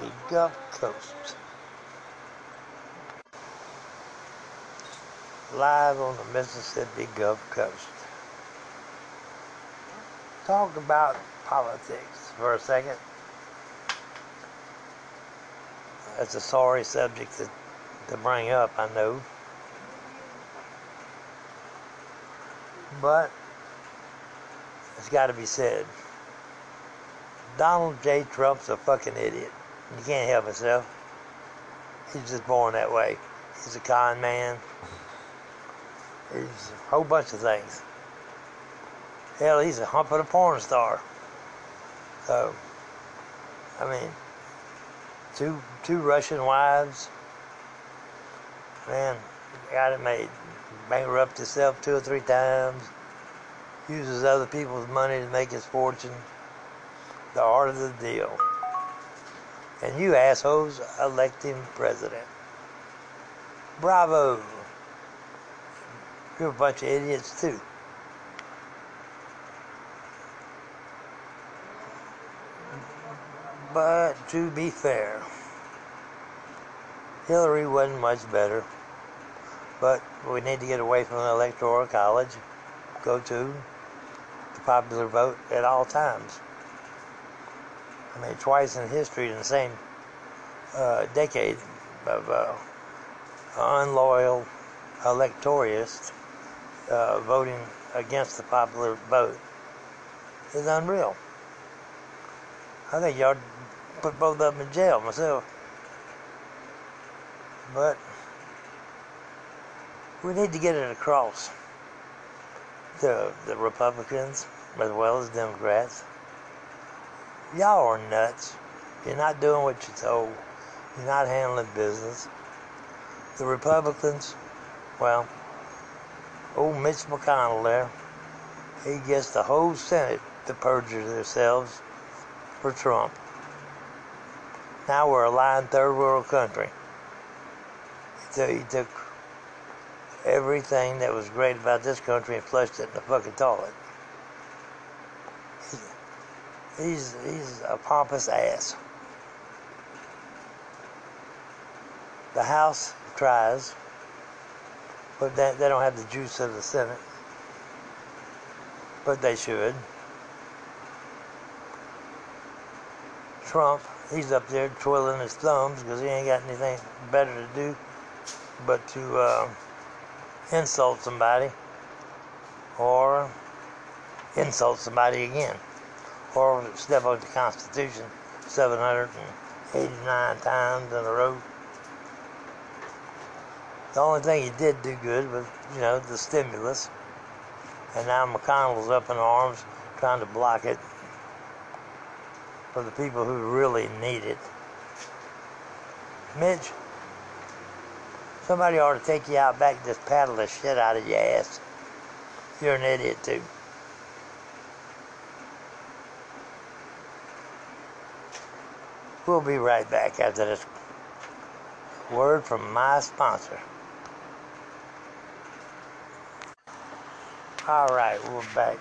the Gulf Coast. Live on the Mississippi Gulf Coast. Talk about politics for a second. That's a sorry subject to, to bring up, I know. But it's got to be said. Donald J. Trump's a fucking idiot. You can't help himself. He's just born that way. He's a con man. He's a whole bunch of things. Hell, he's a hump of a porn star. So, I mean, two two Russian wives. Man, got it made. Bankrupt himself two or three times. Uses other people's money to make his fortune. The art of the deal. And you assholes elect him president. Bravo. You're a bunch of idiots too. But to be fair, Hillary wasn't much better. But we need to get away from the electoral college, go to the popular vote at all times. I mean, twice in history in the same uh, decade of uh, unloyal electorists uh, voting against the popular vote is unreal. I think y'all put both of them in jail myself. But we need to get it across to the Republicans as well as Democrats. Y'all are nuts. You're not doing what you're told. You're not handling business. The Republicans, well, old Mitch McConnell there, he gets the whole Senate to perjure themselves for Trump. Now we're a lying third world country. So he took everything that was great about this country and flushed it in the fucking toilet. He's, he's a pompous ass. The House tries, but they, they don't have the juice of the Senate. But they should. Trump, he's up there twiddling his thumbs because he ain't got anything better to do but to uh, insult somebody or insult somebody again or step on the Constitution 789 times in a row. The only thing he did do good was, you know, the stimulus. And now McConnell's up in arms trying to block it for the people who really need it. Mitch, somebody ought to take you out back and just paddle the shit out of your ass. You're an idiot too. We'll be right back after this word from my sponsor. All right, we're back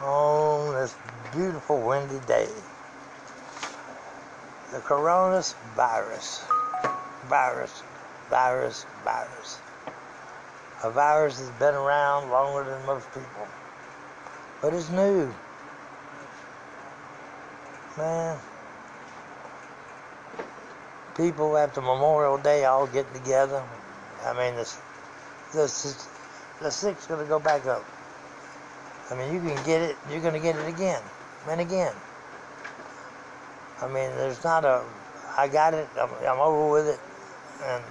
on this beautiful windy day. The coronavirus, virus, virus, virus. A virus that's been around longer than most people, but it's new. Man, people after Memorial Day all getting together. I mean, the the the sick's gonna go back up. I mean, you can get it. You're gonna get it again and again. I mean, there's not a. I got it. I'm, I'm over with it, and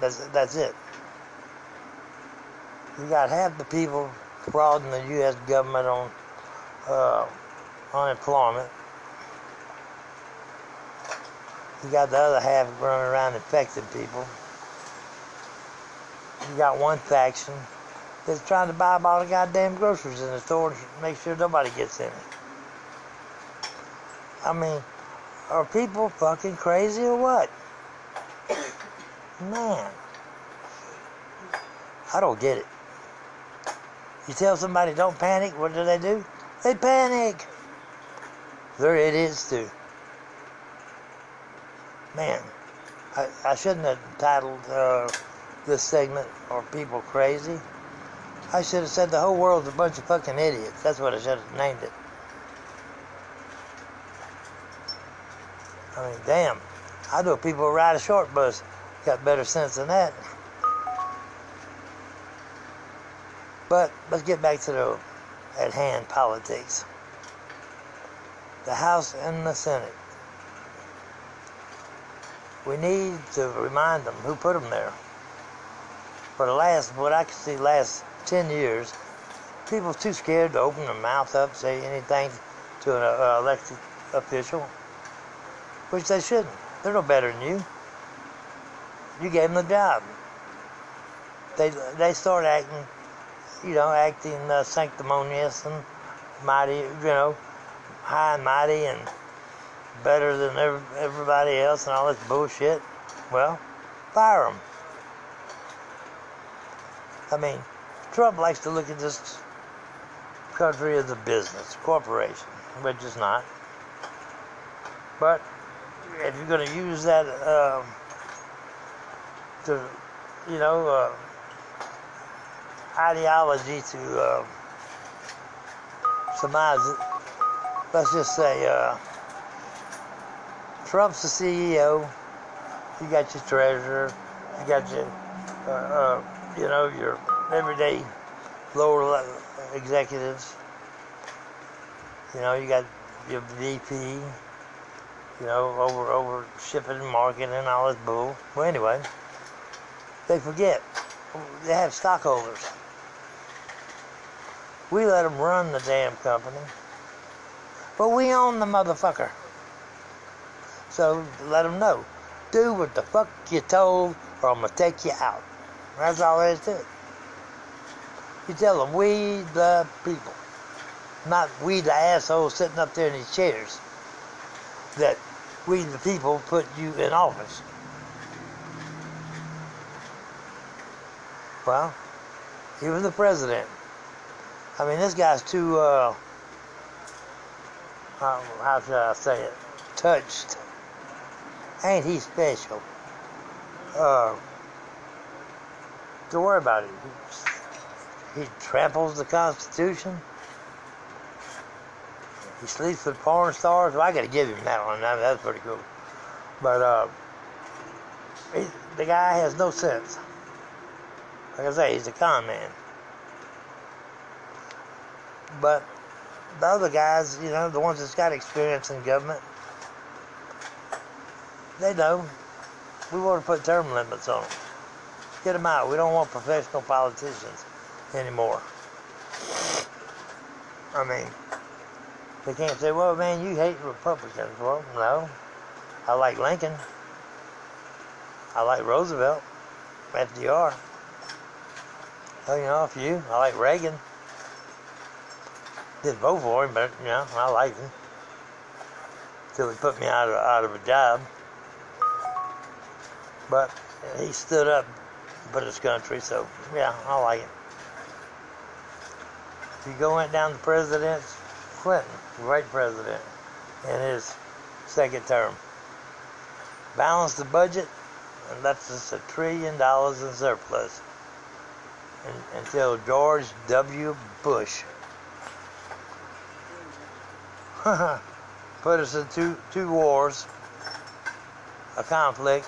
that's that's it. You got half the people frauding the U.S. government on uh, unemployment. You got the other half running around infecting people. You got one faction that's trying to buy up all the goddamn groceries in the store and make sure nobody gets it. I mean, are people fucking crazy or what? Man, I don't get it. You tell somebody don't panic, what do they do? They panic. They're idiots too. Man, I, I shouldn't have titled uh, this segment "Are People Crazy?" I should have said the whole world's a bunch of fucking idiots. That's what I should have named it. I mean, damn. I know people ride a short bus got better sense than that. But let's get back to the at hand politics. The House and the Senate. We need to remind them who put them there. For the last, what I can see, last 10 years, people too scared to open their mouth up, say anything to an uh, elected official, which they shouldn't. They're no better than you. You gave them the job. They they start acting, you know, acting uh, sanctimonious and mighty, you know, high and mighty and better than every, everybody else and all this bullshit. Well, fire them. I mean, Trump likes to look at this country as a business, corporation, which is not. But if you're going to use that um, to, you know, uh, ideology to uh, surmise it, let's just say uh, Trump's the CEO. You got your treasurer. You got your, uh, uh, you know, your everyday lower executives. You know, you got your VP you know, over over shipping and marketing and all this bull. Well, anyway, they forget they have stockholders. We let them run the damn company, but we own the motherfucker. So let them know, do what the fuck you told, or I'm gonna take you out. That's all there is to it. You tell them, we the people, not we the assholes sitting up there in these chairs that we the people put you in office. Well, even the president. I mean, this guy's too, uh, how, how should I say it, touched. Ain't he special? Uh, don't worry about it. He, he tramples the Constitution. He sleeps with porn stars. Well, I got to give him that one. That, that's pretty cool. But uh, he, the guy has no sense. Like I say, he's a con man. But the other guys, you know, the ones that's got experience in government, they know we want to put term limits on them. Get them out. We don't want professional politicians anymore. I mean, they can't say, well, man, you hate Republicans. Well, no. I like Lincoln. I like Roosevelt, FDR. Well, you know, a few. I like Reagan. Didn't vote for him, but, you know, I like him. Till he put me out of, out of a job. But he stood up for his country, so, yeah, I like it. If you go down the presidents, Clinton, great president, in his second term. Balanced the budget and left us a trillion dollars in surplus until George W. Bush put us in two, two wars, a conflict.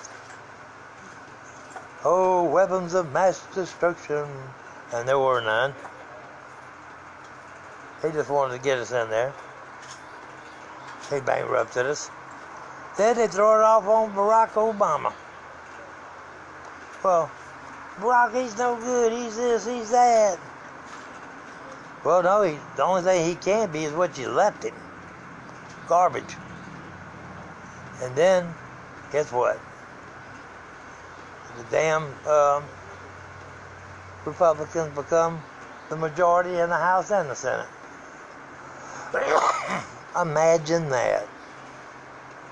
Oh, weapons of mass destruction, and there were none. They just wanted to get us in there. He bankrupted us. Then they throw it off on Barack Obama. Well, Barack, he's no good. He's this, he's that. Well, no, he, the only thing he can be is what you left him. Garbage. And then, guess what? The damn um, Republicans become the majority in the House and the Senate. Imagine that.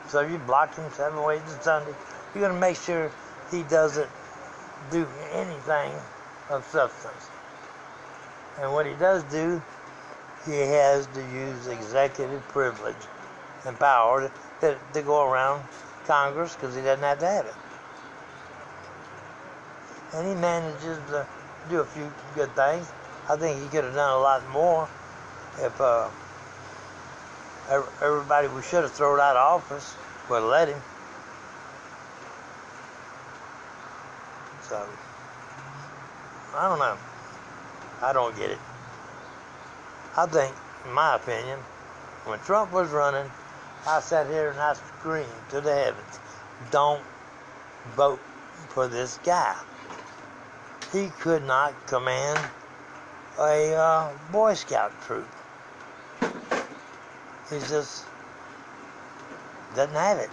So you block him seven ways to Sunday. You're going to make sure he doesn't do anything of substance. And what he does do, he has to use executive privilege and power to, to go around Congress because he doesn't have to have it. And he manages to do a few good things. I think he could have done a lot more if uh, everybody we should have thrown out of office would have let him. So, I don't know. I don't get it. I think, in my opinion, when Trump was running, I sat here and I screamed to the heavens, don't vote for this guy. He could not command a uh, Boy Scout troop. He just doesn't have it.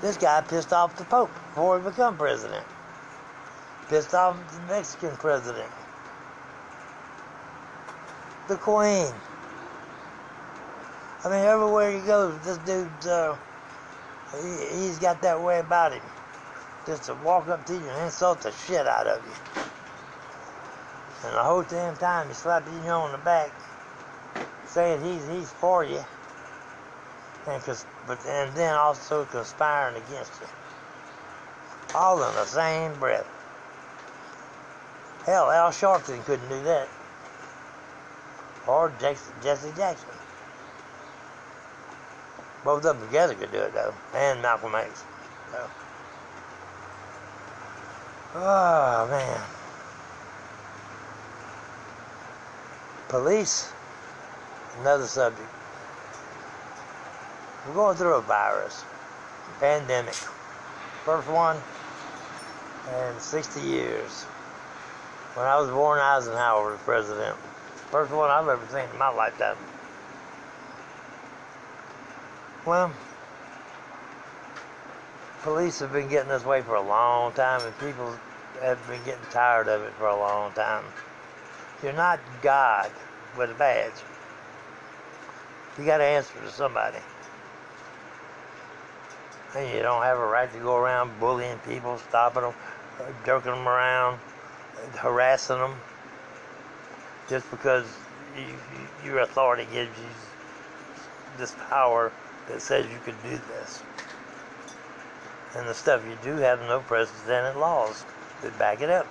This guy pissed off the Pope before he became president. Pissed off the Mexican president. The Queen. I mean, everywhere he goes, this dude's, uh, he, he's got that way about him. Just to walk up to you and insult the shit out of you. And the whole damn time he slapping you on the back, saying he's he's for you, and cause, but and then also conspiring against you. All in the same breath. Hell, Al Sharpton couldn't do that. Or Jesse Jackson. Both of them together could do it though, and Malcolm X. So. Oh man. Police, another subject. We're going through a virus, pandemic. First one in 60 years. When I was born, Eisenhower was president. First one I've ever seen in my lifetime. Well, police have been getting this way for a long time, and people have been getting tired of it for a long time. You're not God with a badge. You got to answer to somebody. And you don't have a right to go around bullying people, stopping them, jerking them around, harassing them, just because you, your authority gives you this power that says you can do this. And the stuff you do have no precedent laws that back it up.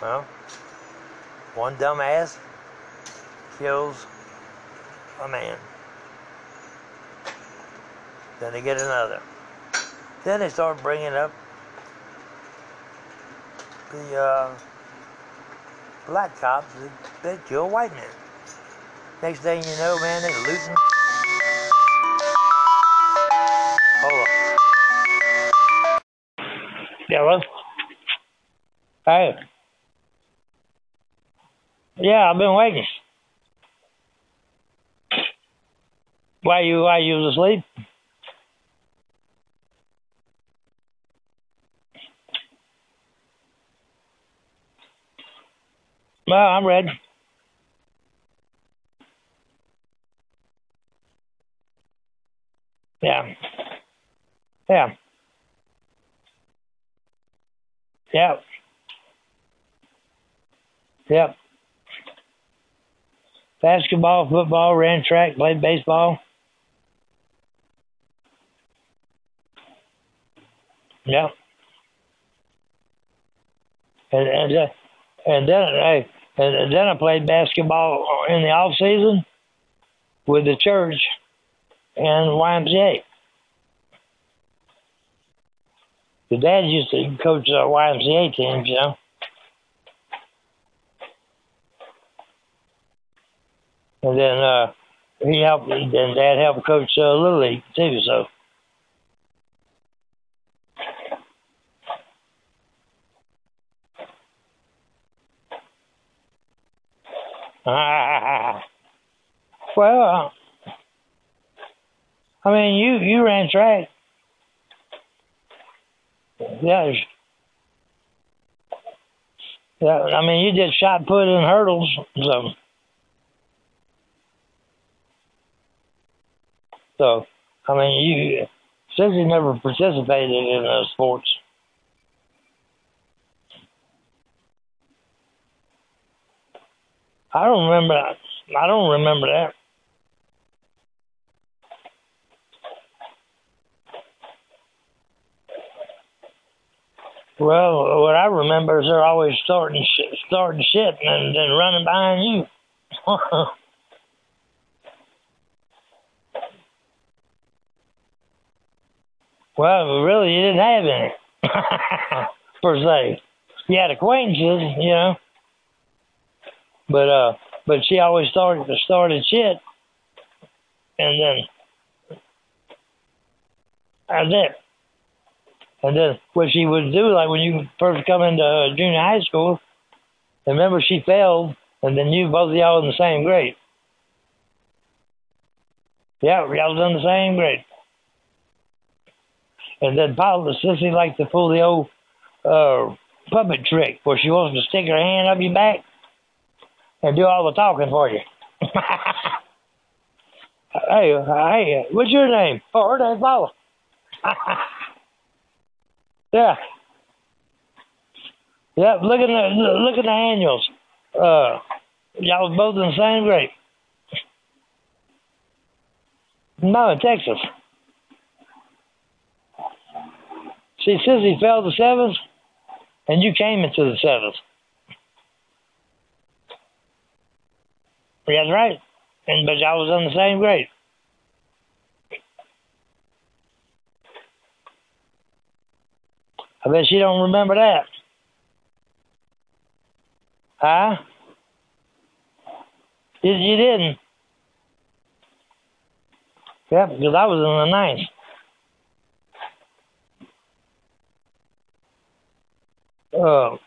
Well, one dumbass kills a man. Then they get another. Then they start bringing up the uh, black cops that, that kill white men. Next thing you know, man, they're looting. Yeah, well. Hey. Yeah, I've been waiting. Why you why you asleep? Well, I'm ready. Yeah. Yeah. Yeah. Yep. Basketball, football, ran track, played baseball. Yep. And and, uh, and then I and then I played basketball in the off season with the church and YMCA. The dad used to coach uh, YMCA teams, you know. And then uh, he helped. Then Dad helped coach uh, Little League too. So. Ah, well, I mean, you you ran track. Yeah. Yeah, I mean, you did shot put and hurdles, so. So, I mean, you since you never participated in those sports. I don't remember. That I don't remember that. Well, what I remember is they're always starting shit, starting shit and then running behind you. well, really, you didn't have any per se. You had acquaintances, you know, but uh, but she always started started shit, and then that's it. And then what she would do, like when you first come into uh, junior high school, remember she failed, and then you both y'all in the same grade. Yeah, y'all was in the same grade. And then Paula Sissy likes to pull the old uh, puppet trick where she wants to stick her hand up your back and do all the talking for you. hey, hey, what's your name? Oh, her name's Paula. Yeah. Yeah, look at the look at the annuals. Uh, y'all was both in the same grade. No, in Texas. See, Sissy fell to seventh, and you came into the seventh. That's right. And but y'all was in the same grade. I bet you don't remember that. Huh? You, you didn't? Yeah, because I was in the ninth. Oh.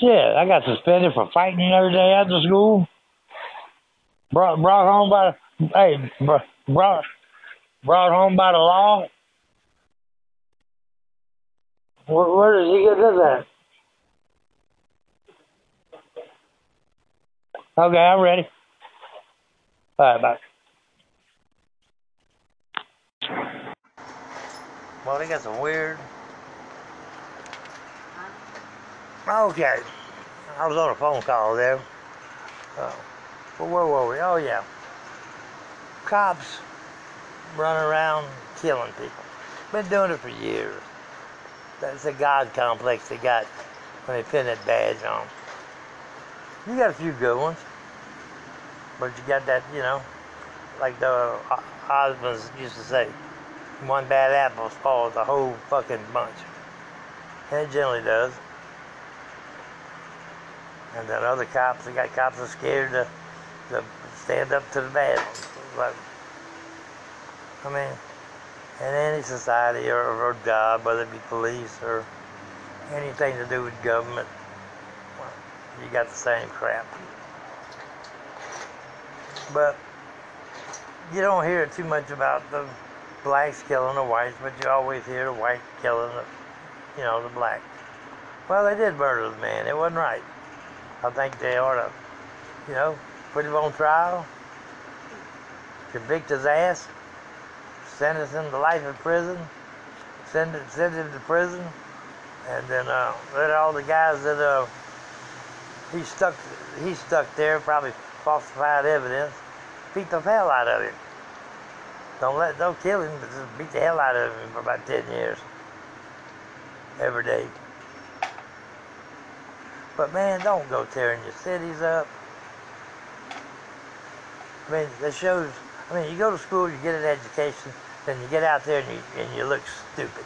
Yeah, I got suspended for fighting every day after school. Brought brought home by hey, brought brought home by the law. Where, where does he get that? at? Okay, I'm ready. All right, bye. Well, they got some weird. Okay, I was on a phone call there. Uh, well, where were we? Oh yeah, cops run around killing people. Been doing it for years. That's a God complex they got when they pin that badge on. You got a few good ones, but you got that, you know, like the uh, Osmonds used to say, one bad apple spoils the whole fucking bunch. And it generally does. And then other cops, they got cops are scared to, to stand up to the ones. But, I mean, in any society or, or job, whether it be police or anything to do with government, you got the same crap. But you don't hear too much about the blacks killing the whites, but you always hear the white killing the, you know, the black. Well, they did murder the man. It wasn't right. I think they ought to, you know, put him on trial, convict his ass, sentence him to life in prison, send, send him to prison, and then uh, let all the guys that uh, he stuck he stuck there, probably falsified evidence, beat the hell out of him. Don't let don't kill him, but just beat the hell out of him for about ten years. Every day. But man, don't go tearing your cities up. I mean, that shows I mean, you go to school, you get an education, then you get out there and you, and you look stupid.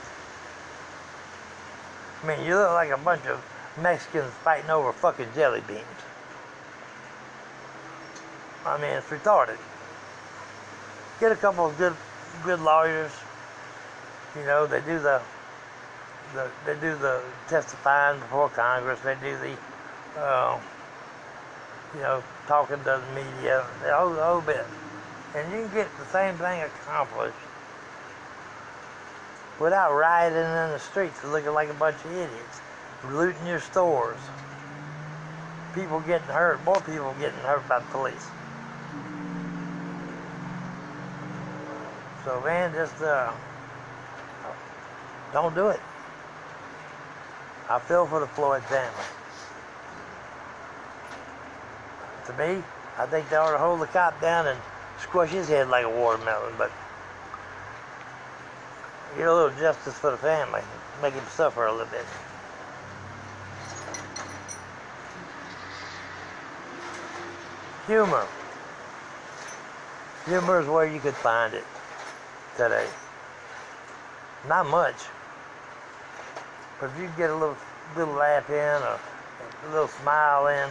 I mean, you look like a bunch of Mexicans fighting over fucking jelly beans. I mean, it's retarded. Get a couple of good, good lawyers. You know, they do the, the they do the testifying before Congress. They do the, uh, you know, talking to the media, the whole, the whole bit and you can get the same thing accomplished without rioting in the streets looking like a bunch of idiots, looting your stores, people getting hurt, more people getting hurt by the police. So man, just uh, don't do it. I feel for the Floyd family. To me, I think they ought to hold the cop down and squash his head like a watermelon, but get a little justice for the family. Make him suffer a little bit. Humor. Humor is where you could find it today. Not much. But if you get a little little laugh in or a little smile in,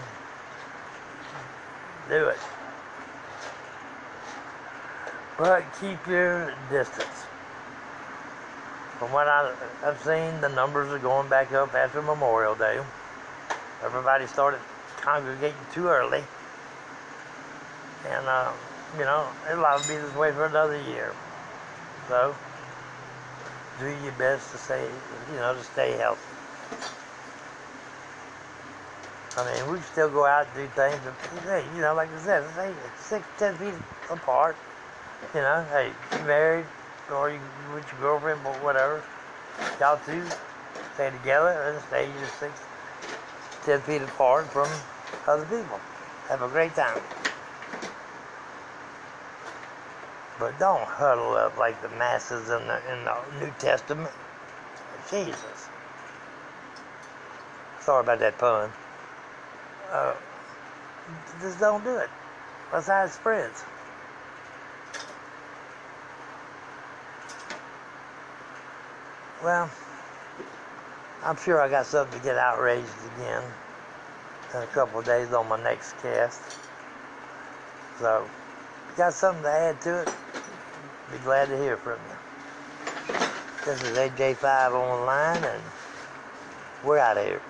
do it. But keep your distance. From what I've seen, the numbers are going back up after Memorial Day. Everybody started congregating too early. And, uh, you know, it'll be this way for another year. So, do your best to stay, you know, to stay healthy. I mean, we still go out and do things, but, hey, you know, like I said, hey, six, ten feet apart. You know, hey, you married, or you with your girlfriend, or whatever. Y'all two stay together and stay just six, ten feet apart from other people. Have a great time. But don't huddle up like the masses in the in the New Testament. Jesus. Sorry about that pun. Uh, just don't do it. It spreads. Well, I'm sure I got something to get outraged again in a couple of days on my next cast. So, got something to add to it? Be glad to hear from you. This is AJ5 online, and we're out of here.